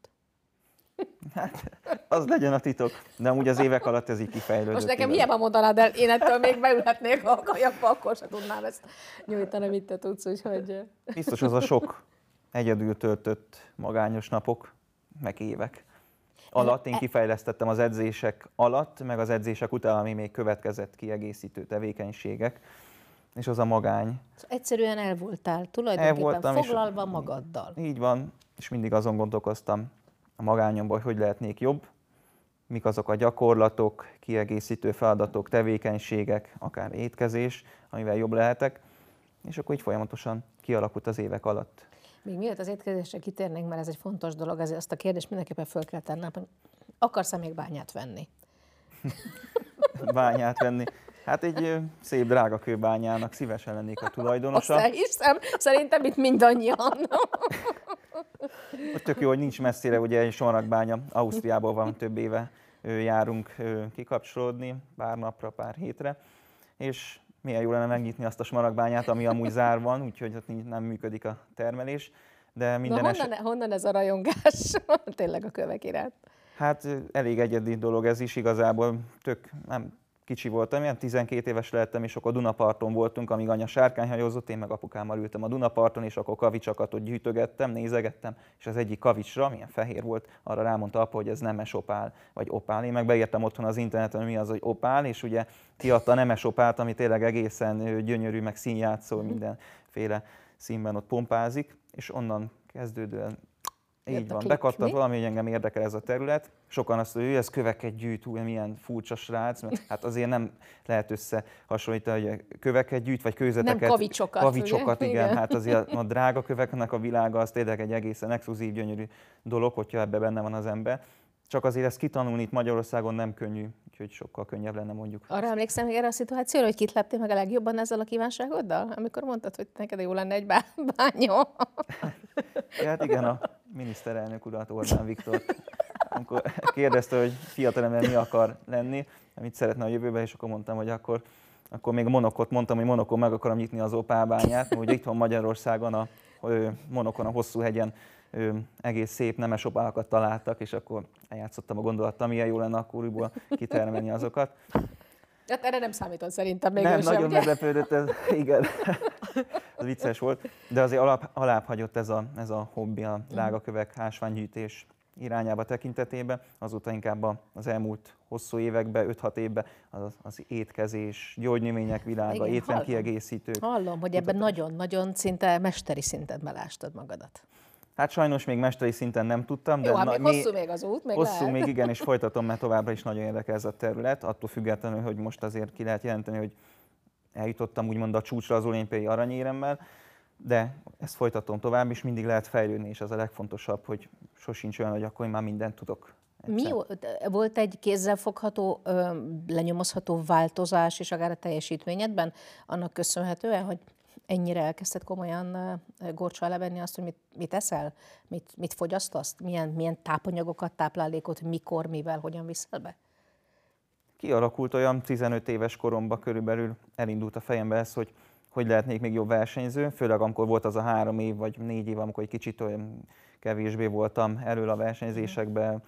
Hát, az legyen a titok. De amúgy az évek alatt ez így kifejlődött. Most nekem hiába mondanád el, én ettől még beülhetnék a kajakba, akkor sem tudnám ezt nyújtani, mit te tudsz, úgyhogy... Biztos az a sok egyedül töltött magányos napok, meg évek alatt, én e- kifejlesztettem az edzések alatt, meg az edzések után, ami még következett kiegészítő tevékenységek, és az a magány. Egyszerűen el voltál tulajdonképpen el voltam, foglalva magaddal. Így van, és mindig azon gondolkoztam a magányomban, hogy hogy lehetnék jobb, mik azok a gyakorlatok, kiegészítő feladatok, tevékenységek, akár étkezés, amivel jobb lehetek, és akkor így folyamatosan kialakult az évek alatt. Még miatt az étkezésre kitérnénk, mert ez egy fontos dolog, ezért azt a kérdést mindenképpen föl kell tennem, hogy akarsz-e még bányát venni? bányát venni. Hát egy szép drága kőbányának szívesen lennék a tulajdonosa. Azt hiszem, szerintem itt mindannyian. Ott tök jó, hogy nincs messzire, ugye egy somarakbánya, Ausztriából van több éve járunk kikapcsolódni, pár napra, pár hétre, és milyen jó lenne megnyitni azt a smaragdbányát, ami amúgy zár van, úgyhogy ott nem működik a termelés. De minden Na, honnan, eset... honnan ez a rajongás tényleg a kövek iránt? Hát elég egyedi dolog ez is igazából, tök nem kicsi voltam, ilyen 12 éves lettem, és akkor Dunaparton voltunk, amíg anya sárkányhajózott, én meg apukámmal ültem a Dunaparton, és akkor kavicsakat ott gyűjtögettem, nézegettem, és az egyik kavicsra, milyen fehér volt, arra rámondta apa, hogy ez nemes opál, vagy opál. Én meg beírtam otthon az interneten, hogy mi az, hogy opál, és ugye kiadta a nemes opált, ami tényleg egészen gyönyörű, meg színjátszó, mindenféle színben ott pompázik, és onnan kezdődően így van, bekattant valami, hogy engem érdekel ez a terület. Sokan azt mondják, hogy ez köveket gyűjt, új, milyen furcsa srác, mert hát azért nem lehet összehasonlítani, hogy köveket gyűjt, vagy kőzeteket. Nem kavicsokat. Kavicsokat, ugye? igen. Hát azért a drága köveknek a világa az tényleg egy egészen exkluzív, gyönyörű dolog, hogyha ebbe benne van az ember. Csak azért ezt kitanulni itt Magyarországon nem könnyű, úgyhogy sokkal könnyebb lenne mondjuk. Arra emlékszem még erre a szituációra, hogy kit leptél meg a legjobban ezzel a kívánságoddal? Amikor mondtad, hogy neked jó lenne egy bányó. hát igen, a miniszterelnök urat, Orbán Viktor, amikor kérdezte, hogy fiatalember mi akar lenni, mit szeretne a jövőben, és akkor mondtam, hogy akkor, akkor még monokot mondtam, hogy monokon meg akarom nyitni az opálbányát, hogy itt van Magyarországon a monokon, a hosszú hegyen egész szép nemes opálakat találtak, és akkor eljátszottam a gondolattal, milyen jó lenne akkor újból kitermelni azokat. Hát erre nem számított szerintem még Nem, nagyon ugye? meglepődött ez, igen. ez vicces volt, de azért alap, alább hagyott ez a, ez a hobbi, a drágakövek, ásványgyűjtés irányába tekintetében, azóta inkább az elmúlt hosszú években, 5-6 évben az, az étkezés, gyógynövények világa, étrendkiegészítők. Hallom, hogy ebben nagyon-nagyon szinte mesteri szinten belástad magadat. Hát sajnos még mesteri szinten nem tudtam, de Jó, hát még na, hosszú még az út, még Hosszú lehet. még igen, és folytatom, mert továbbra is nagyon érdekel ez a terület, attól függetlenül, hogy most azért ki lehet jelenteni, hogy eljutottam úgymond a csúcsra az olimpiai aranyéremmel, de ezt folytatom tovább, és mindig lehet fejlődni, és az a legfontosabb, hogy sosincs olyan, hogy akkor én már mindent tudok. Egyszer. Mi volt egy kézzelfogható, lenyomozható változás, és akár a teljesítményedben, annak köszönhetően, hogy ennyire elkezdted komolyan gorcsal levenni azt, hogy mit, mit eszel, mit, mit fogyasztasz, milyen, milyen tápanyagokat, táplálékot, mikor, mivel, hogyan viszel be? Kialakult olyan 15 éves koromban körülbelül elindult a fejembe ez, hogy hogy lehetnék még jobb versenyző, főleg amikor volt az a három év vagy négy év, amikor egy kicsit olyan kevésbé voltam elől a versenyzésekben,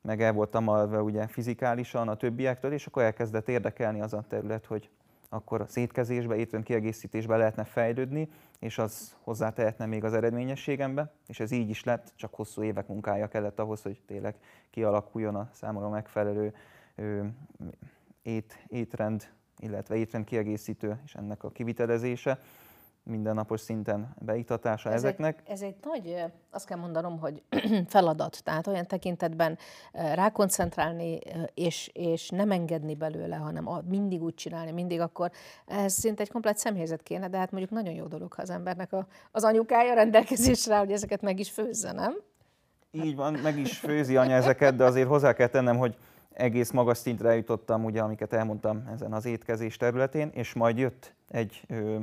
meg el voltam alva ugye fizikálisan a többiektől, és akkor elkezdett érdekelni az a terület, hogy akkor a szétkezésbe, étrend kiegészítésbe lehetne fejlődni, és az hozzátehetne még az eredményességembe, és ez így is lett, csak hosszú évek munkája kellett ahhoz, hogy tényleg kialakuljon a számomra megfelelő ö, ét, étrend, illetve étrend kiegészítő és ennek a kivitelezése mindennapos szinten beiktatása ez ezeknek. Egy, ez egy nagy, azt kell mondanom, hogy feladat, tehát olyan tekintetben rákoncentrálni és, és nem engedni belőle, hanem mindig úgy csinálni, mindig akkor ez szinte egy komplet személyzet kéne, de hát mondjuk nagyon jó dolog, ha az embernek a, az anyukája rendelkezésre, hogy ezeket meg is főzze, nem? Így van, meg is főzi anya ezeket, de azért hozzá kell tennem, hogy egész magas szintre eljutottam, ugye, amiket elmondtam ezen az étkezés területén, és majd jött egy ö,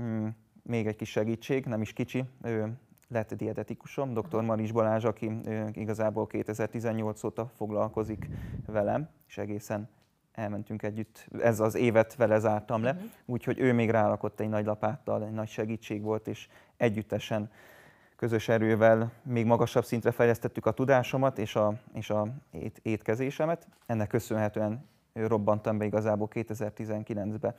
mm, még egy kis segítség, nem is kicsi, ő lett dietetikusom, dr. Maris Balázs, aki igazából 2018 óta foglalkozik velem, és egészen elmentünk együtt, ez az évet vele zártam le, uh-huh. úgyhogy ő még rálakott egy nagy lapáttal, egy nagy segítség volt, és együttesen közös erővel még magasabb szintre fejlesztettük a tudásomat és a, és a ét, étkezésemet. Ennek köszönhetően robbantam be igazából 2019-ben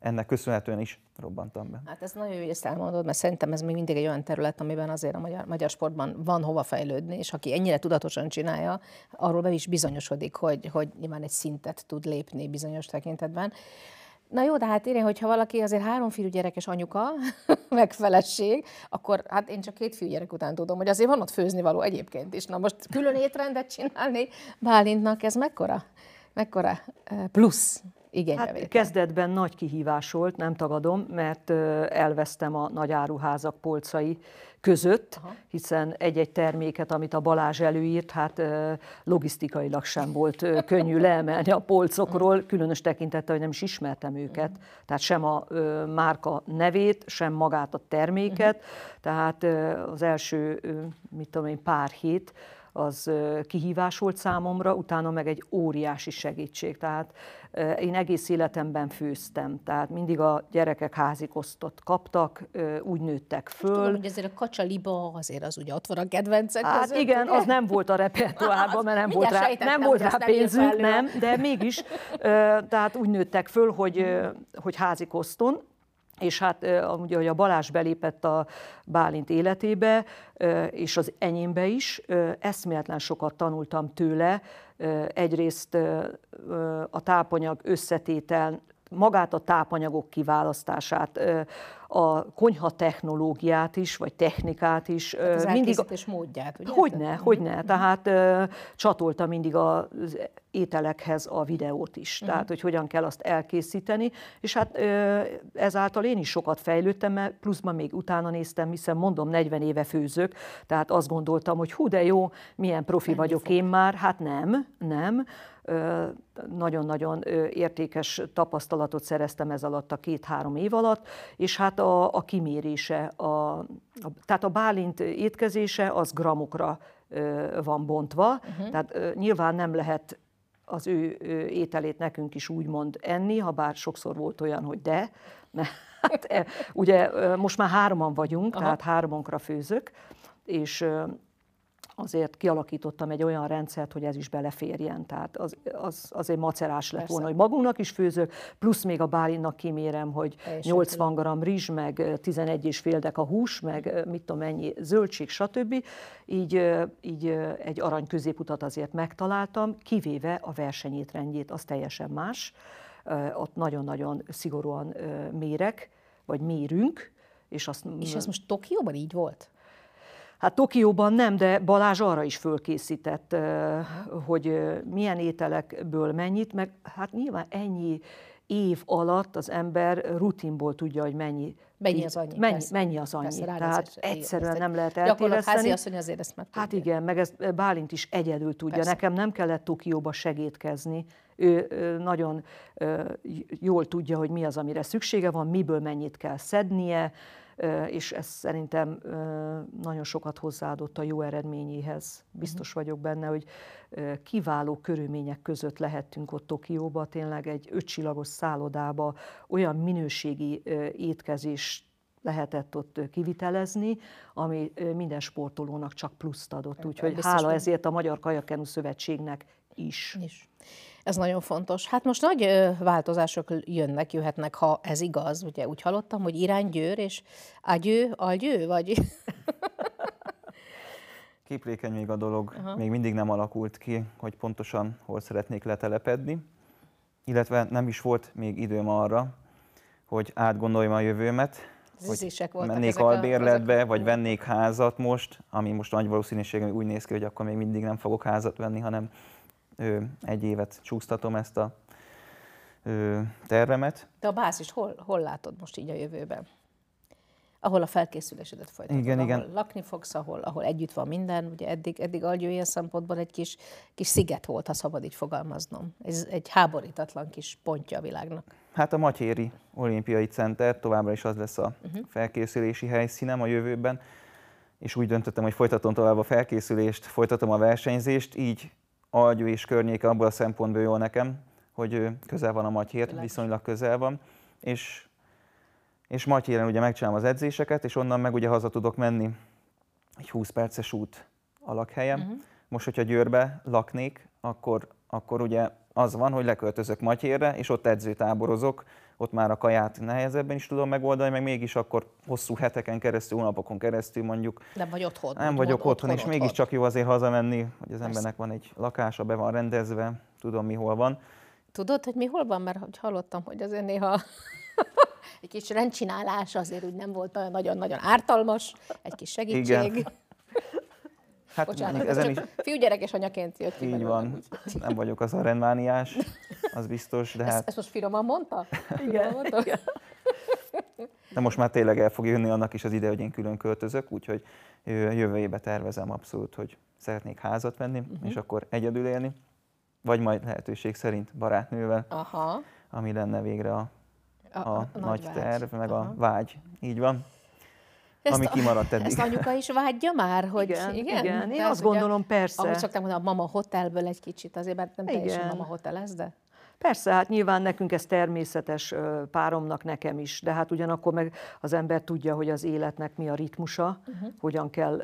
ennek köszönhetően is robbantam be. Hát ez nagyon jó, hogy ezt elmondod, mert szerintem ez még mindig egy olyan terület, amiben azért a magyar, magyar sportban van hova fejlődni, és aki ennyire tudatosan csinálja, arról be is bizonyosodik, hogy, hogy nyilván egy szintet tud lépni bizonyos tekintetben. Na jó, de hát én, hogyha valaki azért három fiúgyerekes anyuka, meg feleség, akkor hát én csak két fiúgyerek után tudom, hogy azért van ott főzni való egyébként is. Na most külön étrendet csinálni Bálintnak, ez mekkora, mekkora eh, plusz? Hát kezdetben nagy kihívás volt, nem tagadom, mert elvesztem a nagy áruházak polcai között, Aha. hiszen egy-egy terméket, amit a Balázs előírt, hát logisztikailag sem volt könnyű leemelni a polcokról, különös tekintettel, hogy nem is ismertem őket, tehát sem a márka nevét, sem magát a terméket, tehát az első, mit tudom én, pár hét, az kihívás volt számomra, utána meg egy óriási segítség. Tehát én egész életemben főztem, tehát mindig a gyerekek házikosztot kaptak, úgy nőttek föl. Tudom, hogy azért a kacsaliba azért az ugye ott van a kedvencek hát között, igen, ugye? az nem volt a repertoárban, mert nem volt rá, nem volt rá pénzünk, nem, de mégis, tehát úgy nőttek föl, hogy, hogy házikoszton, és hát ugye, hogy a Balázs belépett a Bálint életébe, és az enyémbe is, eszméletlen sokat tanultam tőle, egyrészt a tápanyag összetétel, magát a tápanyagok kiválasztását, a konyha technológiát is, vagy technikát is. Hát az mindig a... módját, ugye? Hogyne, hogyne. Uh-huh. Tehát csatolta mindig az ételekhez a videót is, uh-huh. tehát hogy hogyan kell azt elkészíteni, és hát ezáltal én is sokat fejlődtem, mert pluszban még utána néztem, hiszen mondom, 40 éve főzök, tehát azt gondoltam, hogy hú, de jó, milyen profi Menni vagyok fog. én már, hát nem, nem, nagyon-nagyon értékes tapasztalatot szereztem ez alatt a két-három év alatt, és hát a, a kimérése, a, a, tehát a bálint étkezése az gramokra van bontva, uh-huh. tehát nyilván nem lehet az ő ételét nekünk is úgymond enni, ha bár sokszor volt olyan, hogy de, mert hát, e, ugye most már hárman vagyunk, Aha. tehát hármankra főzök, és azért kialakítottam egy olyan rendszert, hogy ez is beleférjen. Tehát az, az azért macerás lett Persze. volna, hogy magunknak is főzök, plusz még a Bálinnak kimérem, hogy Teljesen 80 g rizs, meg 11 és fél a hús, meg mit tudom mennyi zöldség, stb. Így, így egy arany középutat azért megtaláltam, kivéve a versenyétrendjét, az teljesen más. Ott nagyon-nagyon szigorúan mérek, vagy mérünk. És, azt, és ez most Tokióban így volt? Hát Tokióban nem, de Balázs arra is fölkészített, hogy milyen ételekből mennyit, meg hát nyilván ennyi év alatt az ember rutinból tudja, hogy mennyi Mennyi az annyi? Mennyi, mennyi az annyi. Persze, Tehát egyszerűen nem lehet eltéveszteni. asszony azért ezt meg Hát igen, meg ezt Bálint is egyedül tudja. Persze. Nekem nem kellett Tokióba segítkezni. Ő nagyon jól tudja, hogy mi az, amire szüksége van, miből mennyit kell szednie, és ez szerintem nagyon sokat hozzáadott a jó eredményéhez. Biztos mhm. vagyok benne, hogy kiváló körülmények között lehettünk ott Tokióba, tényleg egy ötcsillagos szállodába, olyan minőségi étkezést lehetett ott kivitelezni, ami minden sportolónak csak pluszt adott. Úgyhogy hála ezért a Magyar Kajakenu Szövetségnek is. is. Ez nagyon fontos. Hát most nagy változások jönnek, jöhetnek, ha ez igaz. Ugye úgy hallottam, hogy irány győr és agyő, algyő, vagy... Képlékeny még a dolog, Aha. még mindig nem alakult ki, hogy pontosan hol szeretnék letelepedni, illetve nem is volt még időm arra, hogy átgondoljam a jövőmet, Zizisek hogy mennék albérletbe, a... vagy vennék házat most, ami most nagy valószínűséggel úgy néz ki, hogy akkor még mindig nem fogok házat venni, hanem egy évet csúsztatom ezt a tervemet. De a bázis hol, hol látod most így a jövőben? ahol a felkészülésedet folytatod, igen, ahol igen. lakni fogsz, ahol, ahol együtt van minden. Ugye eddig, eddig Algyó ilyen szempontból egy kis, kis sziget volt, ha szabad így fogalmaznom. Ez egy háborítatlan kis pontja a világnak. Hát a Matyéri Olimpiai Center továbbra is az lesz a uh-huh. felkészülési helyszínem a jövőben, és úgy döntöttem, hogy folytatom tovább a felkészülést, folytatom a versenyzést, így Algyó és környéke abból a szempontból jó nekem, hogy közel van a Matyér, viszonylag közel van, és és Matyéren ugye megcsinálom az edzéseket, és onnan meg ugye haza tudok menni egy 20 perces út a lakhelyem. Uh-huh. Most, hogyha Győrbe laknék, akkor, akkor ugye az van, hogy leköltözök Matyérre, és ott edzőtáborozok, ott már a kaját nehezebben is tudom megoldani, meg mégis akkor hosszú heteken keresztül, hónapokon keresztül mondjuk. Nem vagy otthon. Nem vagyok otthon, otthon, és otthon. mégiscsak jó azért hazamenni, hogy az embernek van egy lakása, be van rendezve, tudom mi hol van. Tudod, hogy mi hol van? Mert hallottam, hogy azért néha egy kis rendcsinálás azért úgy nem volt nagyon-nagyon ártalmas, egy kis segítség. Igen. Hát Bocsánat, ezen is... Fiúgyerekes anyaként jött ki. Így van. Nem vagyok az a rendmániás, az biztos, de hát... Ezt, most finoman mondta? Igen. Mondta? Igen. De most már tényleg el fog jönni annak is az ide, hogy én külön költözök, úgyhogy jövő évben tervezem abszolút, hogy szeretnék házat venni, uh-huh. és akkor egyedül élni, vagy majd lehetőség szerint barátnővel, Aha. ami lenne végre a a, a, a nagy, nagy terv, meg Aha. a vágy. Így van. Ezt ami kimaradt eddig. Ezt anyuka is vágyja már, hogy igen? Igen, igen. én azt gondolom, ugye, persze. Ahogy szoktam mondani, a mama hotelből egy kicsit, azért mert nem igen. teljesen mama hotel ez, de... Persze, hát nyilván nekünk ez természetes páromnak, nekem is, de hát ugyanakkor meg az ember tudja, hogy az életnek mi a ritmusa, uh-huh. hogyan kell,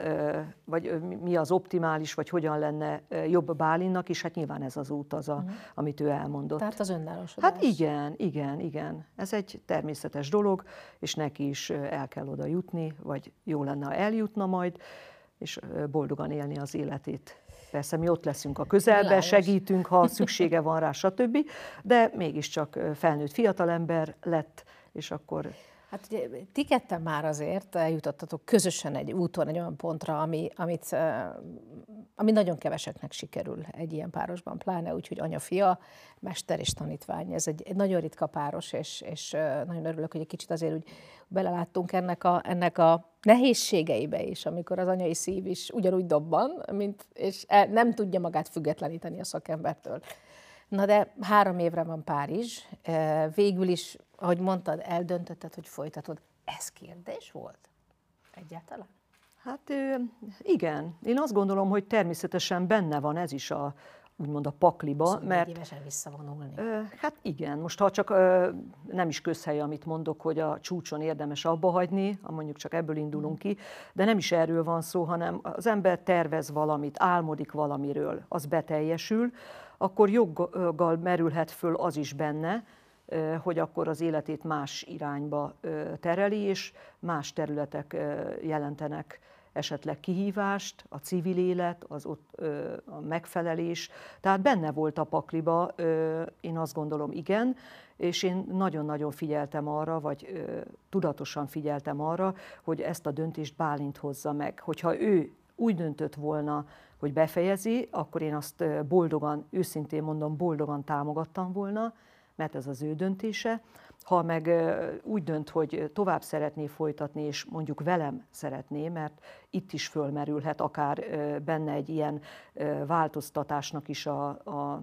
vagy mi az optimális, vagy hogyan lenne jobb Bálinnak, és hát nyilván ez az út az, a, uh-huh. amit ő elmondott. Tehát az önállósodás. Hát igen, igen, igen. Ez egy természetes dolog, és neki is el kell oda jutni, vagy jó lenne, ha eljutna majd, és boldogan élni az életét. Persze mi ott leszünk a közelben, segítünk, ha szüksége van rá, stb. De mégiscsak felnőtt fiatalember lett, és akkor Hát ugye ti ketten már azért eljutottatok közösen egy úton, egy olyan pontra, ami, amit, ami nagyon keveseknek sikerül egy ilyen párosban, pláne úgy, hogy anya-fia, mester és tanítvány. Ez egy, egy nagyon ritka páros, és, és nagyon örülök, hogy egy kicsit azért úgy beleláttunk ennek a, ennek a nehézségeibe is, amikor az anyai szív is ugyanúgy dobban, mint, és e, nem tudja magát függetleníteni a szakembertől. Na de három évre van Párizs, végül is ahogy mondtad, eldöntötted, hogy folytatod. Ez kérdés volt egyáltalán? Hát igen, én azt gondolom, hogy természetesen benne van ez is a, úgymond a pakliba, szóval mert... évesen visszavonulni. hát igen, most ha csak nem is közhely, amit mondok, hogy a csúcson érdemes abba hagyni, mondjuk csak ebből indulunk ki, de nem is erről van szó, hanem az ember tervez valamit, álmodik valamiről, az beteljesül, akkor joggal merülhet föl az is benne, hogy akkor az életét más irányba tereli, és más területek jelentenek esetleg kihívást, a civil élet, az ott a megfelelés. Tehát benne volt a pakliba, én azt gondolom igen, és én nagyon-nagyon figyeltem arra, vagy tudatosan figyeltem arra, hogy ezt a döntést Bálint hozza meg. Hogyha ő úgy döntött volna, hogy befejezi, akkor én azt boldogan, őszintén mondom, boldogan támogattam volna, mert ez az ő döntése. Ha meg úgy dönt, hogy tovább szeretné folytatni, és mondjuk velem szeretné, mert itt is fölmerülhet akár benne egy ilyen változtatásnak is a, a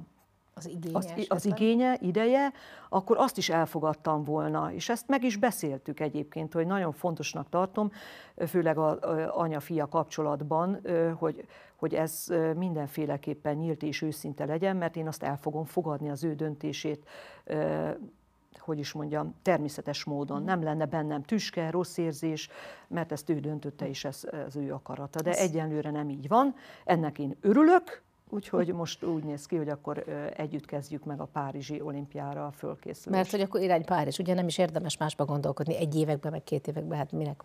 az igénye, az, az igénye, ideje, akkor azt is elfogadtam volna. És ezt meg is beszéltük egyébként, hogy nagyon fontosnak tartom, főleg az anya-fia kapcsolatban, hogy, hogy ez mindenféleképpen nyílt és őszinte legyen, mert én azt el fogom fogadni az ő döntését hogy is mondjam, természetes módon. Nem lenne bennem tüske, rossz érzés, mert ezt ő döntötte, és ez az ő akarata. De egyenlőre nem így van. Ennek én örülök, Úgyhogy most úgy néz ki, hogy akkor együtt kezdjük meg a Párizsi olimpiára a fölkészülést. Mert hogy akkor irány Párizs, ugye nem is érdemes másba gondolkodni egy években, meg két években, hát minek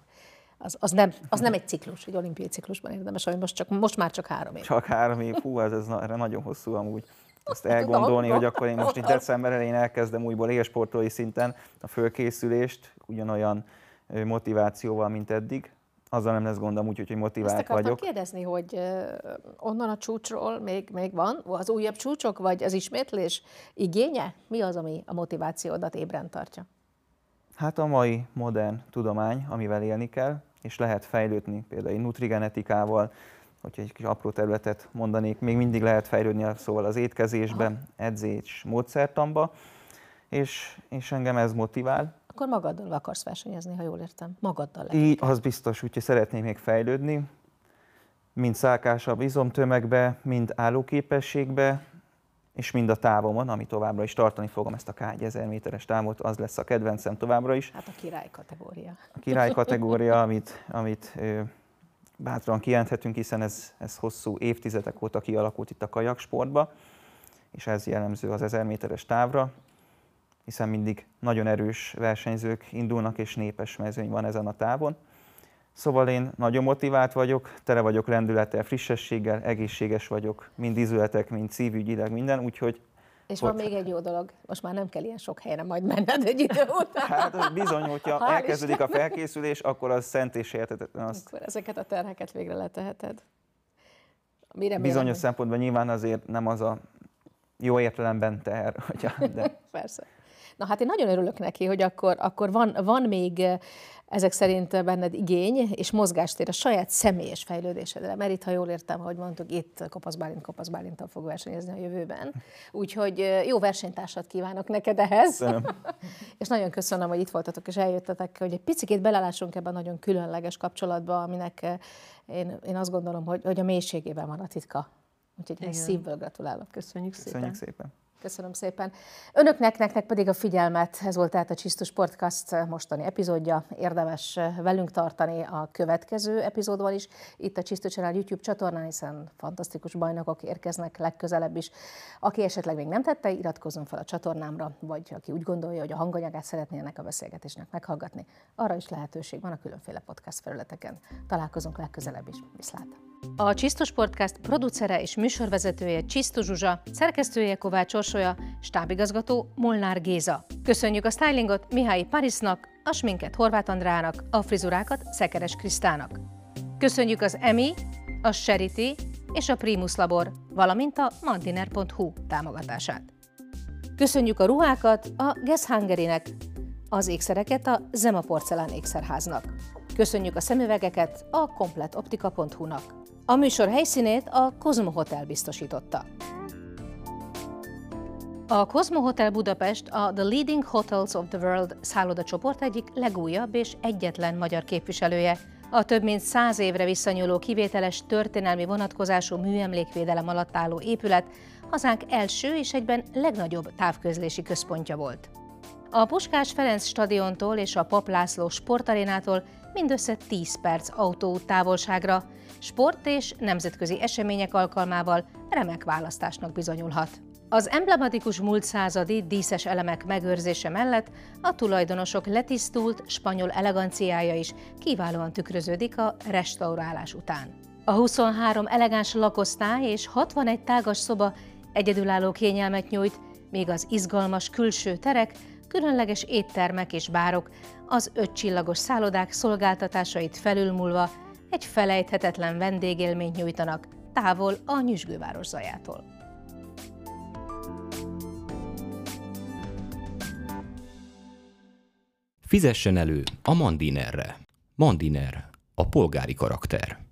az, az, nem, az nem egy ciklus, egy olimpiai ciklusban érdemes, ami most, csak, most már csak három év. Csak három év, hú, ez, ez erre nagyon hosszú amúgy. Ezt elgondolni, hogy akkor én most itt december elején elkezdem újból élsportolói szinten a fölkészülést, ugyanolyan motivációval, mint eddig, azzal nem lesz gondom úgy, hogy motivált Azt vagyok. kérdezni, hogy onnan a csúcsról még, még van az újabb csúcsok, vagy az ismétlés igénye? Mi az, ami a motivációdat ébren tartja? Hát a mai modern tudomány, amivel élni kell, és lehet fejlődni például nutrigenetikával, hogyha egy kis apró területet mondanék, még mindig lehet fejlődni szóval az étkezésben, edzés módszertamba, és, és engem ez motivál. Akkor magaddal akarsz versenyezni, ha jól értem. Magaddal lehet. Így, az biztos, úgyhogy szeretnék még fejlődni, mind szálkásabb izomtömegbe, mind állóképességbe, és mind a távomon, ami továbbra is tartani fogom ezt a K1000 méteres távot, az lesz a kedvencem továbbra is. Hát a király kategória. A király kategória, amit, amit ö, bátran kijelenthetünk, hiszen ez, ez hosszú évtizedek óta kialakult itt a kajaksportba, és ez jellemző az 1000 méteres távra, hiszen mindig nagyon erős versenyzők indulnak, és népes mezőny van ezen a távon. Szóval én nagyon motivált vagyok, tele vagyok lendülettel, frissességgel, egészséges vagyok, mind ízületek, mind szívügyileg, minden, úgyhogy és van még egy jó dolog, most már nem kell ilyen sok helyre majd menned egy idő után. Hát az bizony, hogyha Hál elkezdődik a felkészülés, akkor az szent és értetetlen. Azt... Akkor ezeket a terheket végre leteheted. Mire Bizonyos szempontból nyilván azért nem az a jó értelemben teher. De... Persze. Na hát én nagyon örülök neki, hogy akkor, akkor van, van még ezek szerint benned igény és mozgástér a saját személyes fejlődésedre, mert itt, ha jól értem, hogy mondtuk, itt Kopasz Bálint, Kopasz Bálintal fog versenyezni a jövőben. Úgyhogy jó versenytársat kívánok neked ehhez. és nagyon köszönöm, hogy itt voltatok és eljöttetek, hogy egy picit belelássunk ebben a nagyon különleges kapcsolatba, aminek én, én azt gondolom, hogy, hogy a mélységében van a titka. Úgyhogy szívből gratulálok. Köszönjük szépen. Köszönjük szépen. Köszönöm szépen. Önöknek, nektek pedig a figyelmet. Ez volt tehát a Csisztus Podcast mostani epizódja. Érdemes velünk tartani a következő epizódban is. Itt a Csisztus Channel YouTube csatornán, hiszen fantasztikus bajnokok érkeznek legközelebb is. Aki esetleg még nem tette, iratkozzon fel a csatornámra, vagy aki úgy gondolja, hogy a hanganyagát szeretné ennek a beszélgetésnek meghallgatni, arra is lehetőség van a különféle podcast felületeken. Találkozunk legközelebb is. Viszlát! A Csisztus Podcast producere és műsorvezetője Csisztu Zsuzsa, szerkesztője Kovács Orsolya, stábigazgató Molnár Géza. Köszönjük a stylingot Mihály Parisnak, a sminket Horváth Andrának, a frizurákat Szekeres Krisztának. Köszönjük az EMI, a Charity és a Primus Labor, valamint a mantiner.hu támogatását. Köszönjük a ruhákat a Guess Hungary-nek, az ékszereket a Zema Porcelán ékszerháznak. Köszönjük a szemüvegeket a kompletoptika.hu-nak. A műsor helyszínét a Cosmo Hotel biztosította. A Cosmo Hotel Budapest a The Leading Hotels of the World szállodacsoport egyik legújabb és egyetlen magyar képviselője. A több mint száz évre visszanyúló kivételes történelmi vonatkozású műemlékvédelem alatt álló épület hazánk első és egyben legnagyobb távközlési központja volt. A Puskás Ferenc stadiontól és a Pap László sportarénától mindössze 10 perc autó távolságra, sport és nemzetközi események alkalmával remek választásnak bizonyulhat. Az emblematikus múlt századi díszes elemek megőrzése mellett a tulajdonosok letisztult spanyol eleganciája is kiválóan tükröződik a restaurálás után. A 23 elegáns lakosztály és 61 tágas szoba egyedülálló kényelmet nyújt, míg az izgalmas külső terek, különleges éttermek és bárok az ötcsillagos szállodák szolgáltatásait felülmúlva egy felejthetetlen vendégélményt nyújtanak távol a nyüzsgőváros zajától. Fizessen elő a Mandinerre. Mandiner, a polgári karakter.